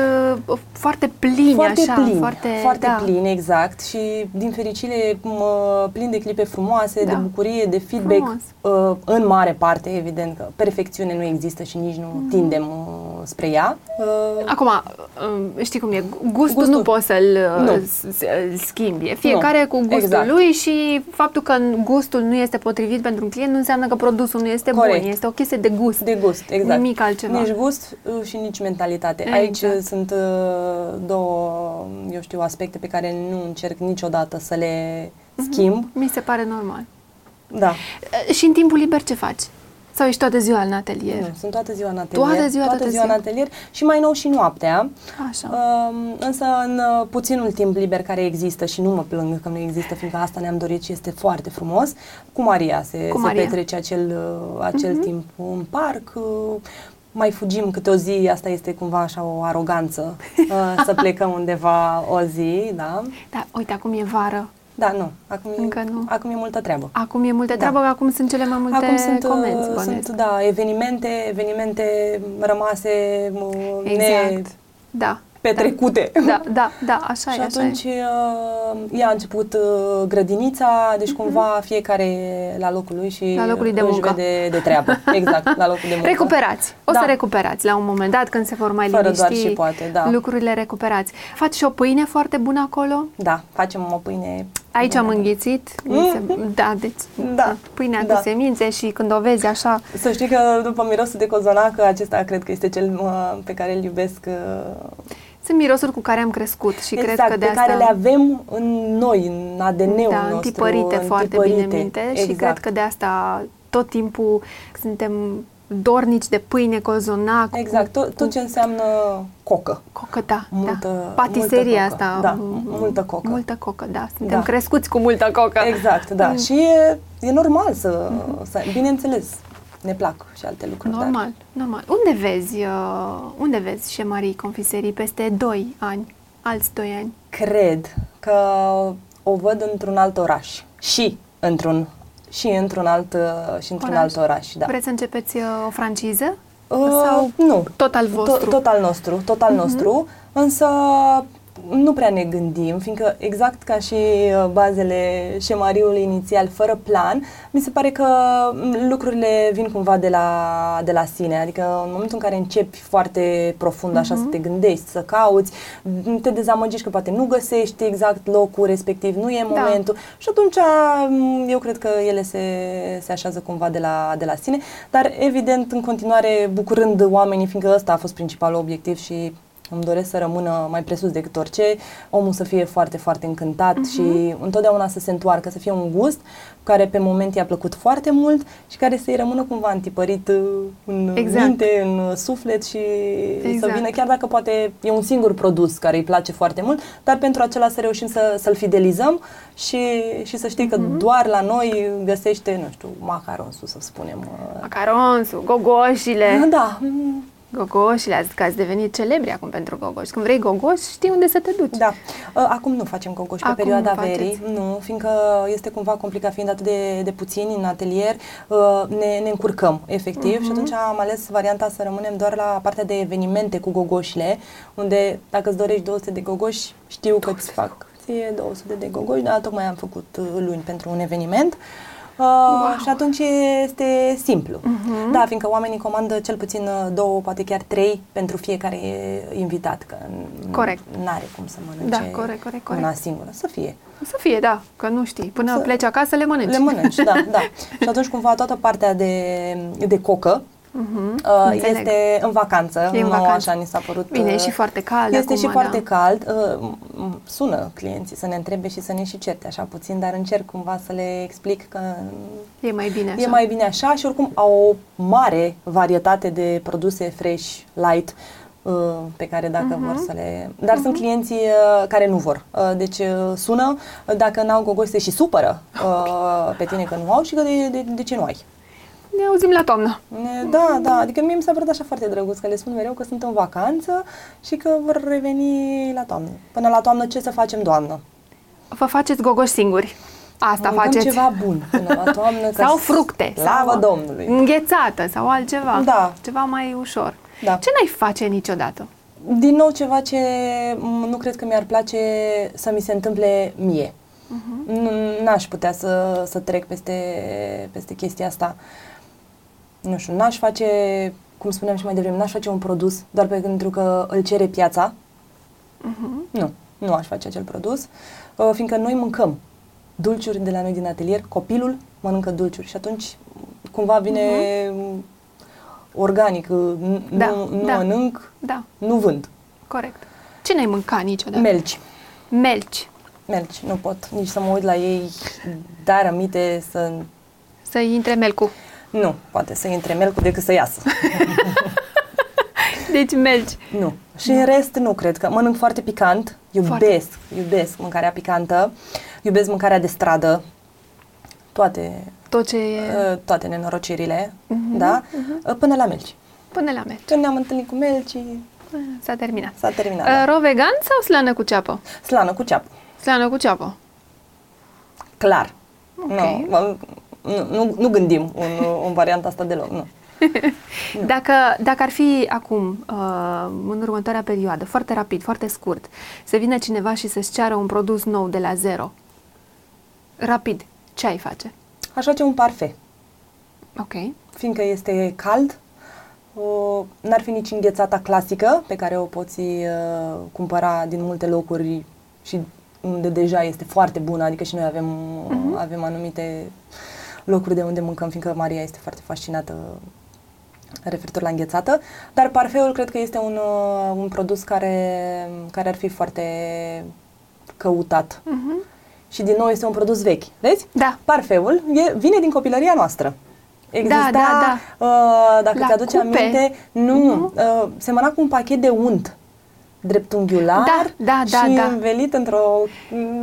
uh, foarte plini, foarte așa. Plini, foarte foarte da. plini, exact. Și, din fericire, mă plin de clipe frumoase, da. de bucurie, de feedback, uh, în mare parte, evident că perfecțiune nu există și nici nu mm. tindem uh, spre ea. Uh, Acum, uh, știi cum e, gustul, gustul. nu poți să-l uh, schimbi. Fiecare nu. cu gustul exact. lui și faptul că gustul nu este potrivit pentru un client nu înseamnă că produsul nu este Corect. bun. Este o chestie de gust. De gust, exact. Nimic altceva nici gust uh, și nici mentalitate. Exact. Aici sunt uh, două, eu știu, aspecte pe care nu încerc niciodată să le uh-huh. schimb. Mi se pare normal. Da. Uh, și în timpul liber ce faci? Sau ești toată ziua în atelier? Nu, sunt toată ziua în atelier. Toată ziua, toată, toată ziua, ziua în atelier și mai nou și noaptea. Așa. Uh, însă în uh, puținul timp liber care există și nu mă plâng că nu există, fiindcă asta ne-am dorit și este foarte frumos, cu Maria se, cu Maria. se petrece acel, uh, acel uh-huh. timp în parc, uh, mai fugim câte o zi, asta este cumva așa o aroganță, uh, să plecăm undeva o zi, da? Da, uite, acum e vară. Da, nu. Acum, Încă e, nu. acum e multă treabă. Acum e multă treabă, da. acum sunt cele mai multe acum sunt, comenzi, uh, sunt, da, evenimente, evenimente rămase exact. ne... Da petrecute. Da, da, da, așa și e. Și atunci așa e. Uh, ea a început uh, grădinița, deci mhm. cumva fiecare la locul lui și la locul lui de își muncă. vede de treabă. Exact, la locul de muncă. Recuperați. O da. să recuperați la un moment dat când se vor mai Fără liniști doar și poate, da. lucrurile recuperați. Faci și o pâine foarte bună acolo? Da, facem o pâine Aici am înghițit, mm-hmm. da, deci da. pâinea da. cu semințe și când o vezi așa... Să știi că după mirosul de cozonac, acesta cred că este cel pe care îl iubesc uh, sunt mirosuri cu care am crescut și exact, cred că de pe asta... care le avem în noi, în ADN-ul da, nostru. întipărite foarte bine minte exact. și cred că de asta tot timpul suntem dornici de pâine, cozonac. Exact, tot, tot ce înseamnă cocă. Cocă, da. Multă, da. Patiseria multă asta. Da, multă cocă. Multă cocă, da. Suntem da. crescuți cu multă cocă. Exact, da. Mm. Și e, e normal să, mm-hmm. să... Bineînțeles, ne plac și alte lucruri. Normal, dar... normal. Unde vezi, uh, unde vezi Șemarii Confiserii peste 2 ani, alți 2 ani? Cred că o văd într-un alt oraș și într-un și într-un alt uh, și într-un oraș. alt oraș, da. Vreți să începeți uh, o franciză? Uh, Sau nu. Tot al vostru? Tot, tot al nostru, tot al uh-huh. nostru, însă nu prea ne gândim, fiindcă exact ca și uh, bazele șemariului inițial, fără plan, mi se pare că mm, lucrurile vin cumva de la, de la sine. Adică în momentul în care începi foarte profund așa uh-huh. să te gândești, să cauți, mm, te dezamăgești că poate nu găsești exact locul respectiv, nu e da. momentul și atunci mm, eu cred că ele se, se așează cumva de la, de la sine, dar evident în continuare bucurând oamenii, fiindcă ăsta a fost principalul obiectiv și îmi doresc să rămână mai presus decât orice, omul să fie foarte, foarte încântat uh-huh. și întotdeauna să se întoarcă, să fie un gust care pe moment i-a plăcut foarte mult și care să-i rămână cumva antipărit uh, în exact. minte, în suflet și exact. să vină, chiar dacă poate e un singur produs care îi place foarte mult, dar pentru acela să reușim să, să-l fidelizăm și, și să știi uh-huh. că mhm. doar la noi găsește, nu știu, macaronsul, să spunem. Uh, macaronsul, gogoșile. Da, Gogoșile, azi că ați devenit celebri acum pentru gogoși. Când vrei gogoși, știi unde să te duci. Da. Uh, Acum nu facem gogoși pe Acum perioada nu faceți. verii, nu, fiindcă este cumva complicat, fiind atât de, de puțini în atelier, uh, ne, ne încurcăm, efectiv, Mhm. și atunci am ales varianta să rămânem doar la partea de evenimente cu gogoșile, unde dacă îți dorești 200 de gogoși, știu că îți fac ție 200 de gogoși, dar tocmai am făcut uh, luni pentru un eveniment. Uh, Și atunci este simplu. Mhm. Da, fiindcă oamenii comandă cel puțin uh, două, poate chiar trei pentru fiecare invitat, că n- Corect. n-are cum să mănânce Da, corect, corect, corect. una singură. Să fie. Să fie, da, că nu știi. Până Să- pleci acasă, le mănânci. Le mănânci, da, da. Și atunci cumva toată partea de, de cocă Mhm, uh, înțeleg. este în vacanță. E în nouă vacanță. așa ni s-a părut. Bine, e uh, și foarte cald Este acum, și foarte da. cald. Uh, m- sună clienții să ne întrebe și să ne și certe așa puțin, dar încerc cumva să le explic că E mai bine așa. E mai bine așa și oricum au o mare varietate de produse fresh, light, uh, pe care dacă Mhm. vor să le... Dar sunt clienții uh, care nu vor. Uh, Deci uh, sună, uh, dacă n-au gogoși se și supără uh, pe tine că nu au și că de, de, de ce nu ai. Ne auzim la toamnă. Ne- Da, da, adică mie mi s-a părut așa foarte drăguț că le spun mereu că sunt în vacanță și că vor reveni la toamnă. Până la toamnă ce să facem, doamnă? Vă faceți gogoși singuri. Asta Mâncăm faceți. ceva bun până la toamnă. că sau fructe. Slavă sau Domnului! Înghețată sau altceva. Da. Ceva mai ușor. Da. Ce n-ai face niciodată? Din nou ceva ce m, nu cred că mi-ar place să mi se întâmple mie. Nu N-aș putea să, să trec peste, peste chestia asta. Nu știu, n-aș face, cum spuneam și mai devreme, n-aș face un produs doar pentru că îl cere piața. Nu, nu aș face acel produs, uh, fiindcă noi mâncăm dulciuri de la noi din atelier, copilul mănâncă dulciuri și atunci cumva vine organic, uh, n- Da, nu, nu da. mănânc, Da, nu vând. corect. Ce n-ai mâncat niciodată? Melci. Melci. Melci, nu pot nici să mă uit la ei, dar amite să... Să intre melcul. Nu, poate să intre melcul decât să iasă. Deci melci. nu. Și în rest nu cred că mănânc foarte picant, iubesc, Foarte. iubesc mâncarea picantă, iubesc mâncarea de stradă, toate, Tot ce e uh, toate nenorocirile, Mhm, da? Uh, Până la melci. până la melci. Când ne-am întâlnit cu melci, S-a terminat. s-a terminat. Uh, da. Ro vegan sau slană cu ceapă? Slană cu ceapă, Slană cu ceapă. clar. Ok. Nu, mă- nu, nu, nu gândim în, în varianta asta deloc, nu. Dacă, dacă ar fi acum, uh, în următoarea perioadă, foarte rapid, foarte scurt, să vină cineva și să-ți ceară un produs nou de la zero, rapid, ce ai face? Aș face un parfait. Ok. fiindcă este cald, uh, n-ar fi nici înghețata clasică pe care o poți uh, cumpăra din multe locuri și unde deja este foarte bună, adică și noi avem, uh, avem anumite locuri de unde mâncăm, fiindcă Maria este foarte fascinată referitor la înghețată, dar parfeul cred că este un, uh, un produs care, care ar fi foarte căutat. Mhm. Și din nou este un produs vechi, vezi? Da. Parfeul e, vine din copilăria noastră. Exista, da, Uh, dacă La ți-aduci cupe. aminte, nu, uh, semăna cu un pachet de unt dreptunghiular Da, da, da, și da. învelit într-o,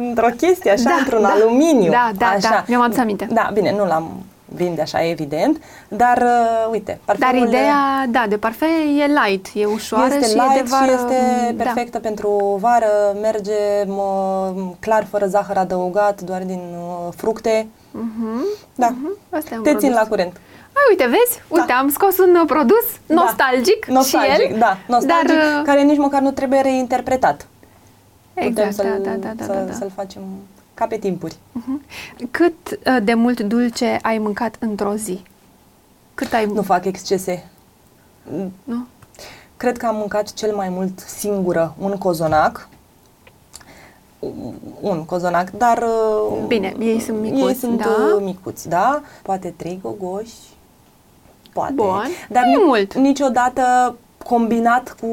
într-o chestie așa, Da, într-un da. aluminiu. Da, da, așa. da, mi-am adus aminte. Da, bine, nu l-am vinde așa, evident, dar uh, uite, Dar parfumul ideea, da, de parfait e light, e ușoară este și light e de vară. și este da. perfectă pentru vară, merge mă, clar, fără zahăr adăugat, doar din uh, fructe. Mhm. Da, Asta e un te țin produs. la curent. Ai, uite, vezi? Uite, am scos un uh, produs nostalgic, Da. Nostalgic, și el, da, nostalgic, dar, uh, care nici măcar nu trebuie reinterpretat. Exact, Putem să-l, da, da, da, da, să, da, da. să-l facem ca pe timpuri. Mhm. Cât uh, de mult dulce ai mâncat într-o zi? Cât ai... Nu fac excese. nu? Cred că am mâncat cel mai mult singură un cozonac. Un cozonac, dar... uh, Bine, ei sunt micuți, Ei sunt da? uh, micuți, da. Poate trei gogoși. Poate. Bun. Dar Nu e ni- mult. niciodată combinat cu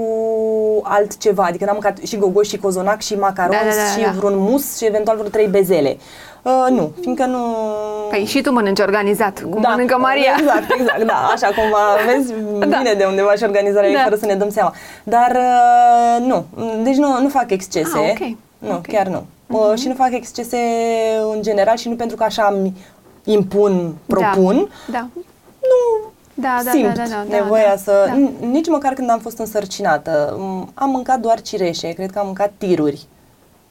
altceva. Adică n-am mâncat și gogoși și cozonac și macaroni Da, da, da, și da. vreun mus și eventual vreo trei bezele. Uh, nu, fiindcă nu... Păi și tu mănânci organizat, cum mănâncă Maria. Exact, exact, da, așa cumva, vezi, Da. vine de undeva și organizarea Da. ei fără să ne dăm seama. Dar uh, nu, deci nu, nu fac excese. Ah, ok. Nu, Ok. chiar nu. Uh, și nu fac excese în general și nu pentru că așa îmi impun, propun. Da. da. Nu, Da, da, simt da, da, da, nevoia da, să... da. n- Nici măcar când am fost însărcinată, m, am mâncat doar cireșe, cred că am mâncat tiruri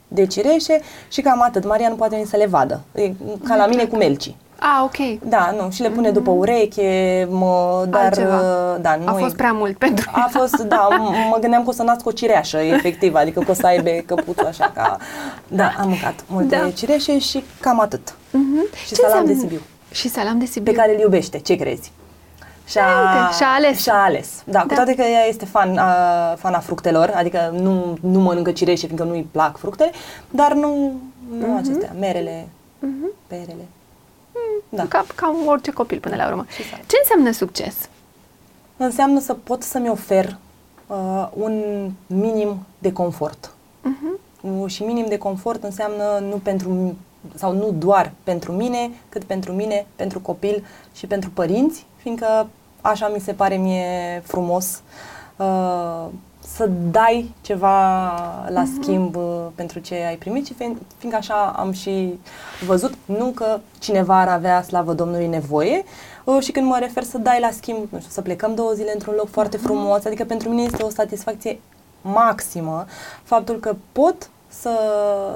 de cireșe și cam atât. Maria nu poate veni să le vadă, e ca la mine cu melcii. Ah, ok. Da, nu, și le pune după ureche, mă, dar... Altceva. uh, Da, nu A e- fost prea mult pentru A fost, da, m- mă gândeam că o să nasc o cireașă, efectiv, adică că o să aibă căpuțul așa ca... Da, am mâncat multe Da. cireșe și cam atât. Mhm. Și Ce salam de înseamnă- Sibiu. Și salam de Sibiu. Pe care îl iubește, ce crezi? Și-a, Da, uite, și-a ales. Și-a ales. Da, cu Da. toate că ea este fan, a, fan a fructelor, adică nu, nu mănâncă cireșe fiindcă nu-i plac fructele, dar nu, nu Mhm. acestea, merele, perele. Da. Ca, ca orice copil până la urmă. Și salam. Ce înseamnă succes? Înseamnă să pot să-mi ofer uh, un minim de confort. Mhm. Uh, Și minim de confort înseamnă nu pentru mi- sau nu doar pentru mine, cât pentru mine, pentru copil și pentru părinți, fiindcă așa mi se pare mie frumos uh, să dai ceva la schimb uh, pentru ce ai primit și fiind, fiindcă așa am și văzut, nu că cineva ar avea, slavă Domnului, nevoie uh, și când mă refer să dai la schimb, nu știu, să plecăm două zile într-un loc foarte frumos, adică pentru mine este o satisfacție maximă faptul că pot să,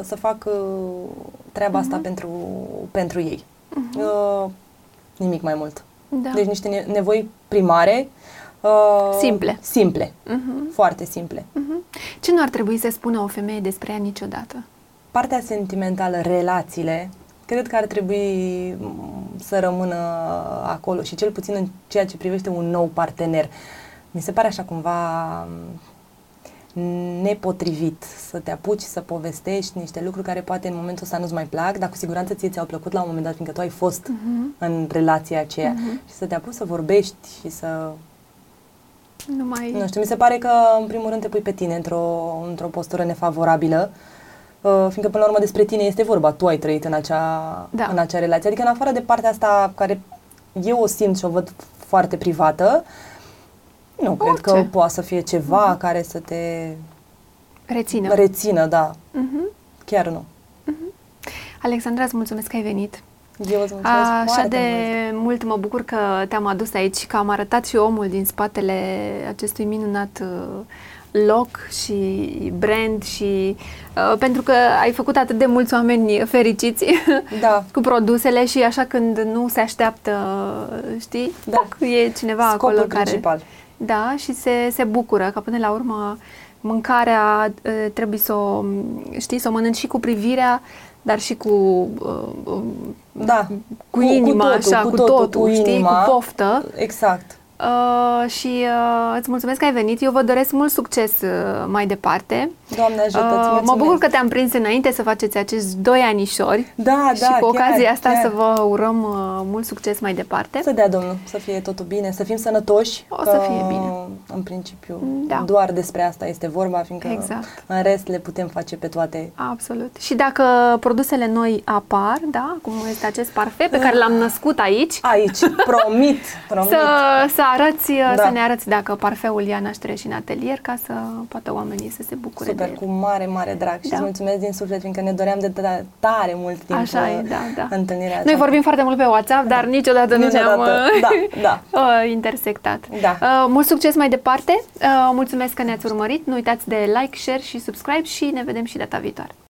să fac uh, treaba asta pentru, pentru ei. Uh, nimic mai mult. Da. Deci niște ne- nevoi primare. Uh, Simple. Simple. Mhm. Foarte simple. Mhm. Ce nu ar trebui să spună o femeie despre ea niciodată? Partea sentimentală, relațiile, cred că ar trebui m, să rămână acolo și cel puțin în ceea ce privește un nou partener. Mi se pare așa cumva m, nepotrivit să te apuci să povestești niște lucruri care poate în momentul ăsta nu-ți mai plac, dar cu siguranță ție ți-au plăcut la un moment dat, fiindcă tu ai fost Mhm. în relația aceea și să te apuci să vorbești și să Nu mai... nu știu, mi se pare că în primul rând te pui pe tine într-o, într-o postură nefavorabilă, uh, fiindcă până la urmă despre tine este vorba, tu ai trăit în acea, Da. în acea relație. Adică în afară de partea asta care eu o simt și o văd foarte privată, nu cred că Orice. poate să fie ceva care să te Rețină. rețină, da, Mhm. chiar nu. Alexandra, îți mulțumesc că ai venit. Eu îți mulțumesc Așa foarte de mult. mult. mă bucur că te-am adus aici, că am arătat și omul din spatele acestui minunat uh, loc și brand și uh, pentru că ai făcut atât de mulți oameni fericiți Da. cu produsele și așa când nu se așteaptă, știi, Da. poc, e cineva Scopul acolo care... principal. Da, și se, se bucură că până la urmă mâncarea uh, trebuie să o, știi, să o mănânci și cu privirea, dar și cu uh, uh, Da. cu inima, totul, așa, cu totul, știi, cu poftă. Exact. Uh, și uh, îți mulțumesc că ai venit. Eu vă doresc mult succes uh, mai departe. Doamne ajută, îți Uh, mă mulțumesc. bucur că te-am prins înainte să faceți acești doi anișori. Da, și da, cu chiar, ocazia asta chiar. să vă urăm uh, mult succes mai departe. Să dea Domnul, să fie totul bine, să fim sănătoși. O că, să fie bine. În principiu, Da. doar despre asta este vorba, fiindcă Exact. în rest le putem face pe toate. Absolut. Și dacă produsele noi apar, da, cum este acest parfait pe care l-am născut aici, Aici, promit, promit. să, să arăți, Da. să ne arăți dacă parfeul ia naștere și în atelier, ca să poată oamenii să se bucure Super, de cu el. mare, mare drag și Da. îți mulțumesc din suflet, fiindcă ne doream de ta- tare mult timp Așa e, uh, da, da. întâlnirea Noi aceasta. vorbim foarte mult pe WhatsApp, dar niciodată, Niciodată, nu ne-am da, uh, da. uh, intersectat. Da. Uh, mult succes mai departe. Uh, mulțumesc că ne-ați urmărit. Nu uitați de like, share și subscribe și ne vedem și data viitoare.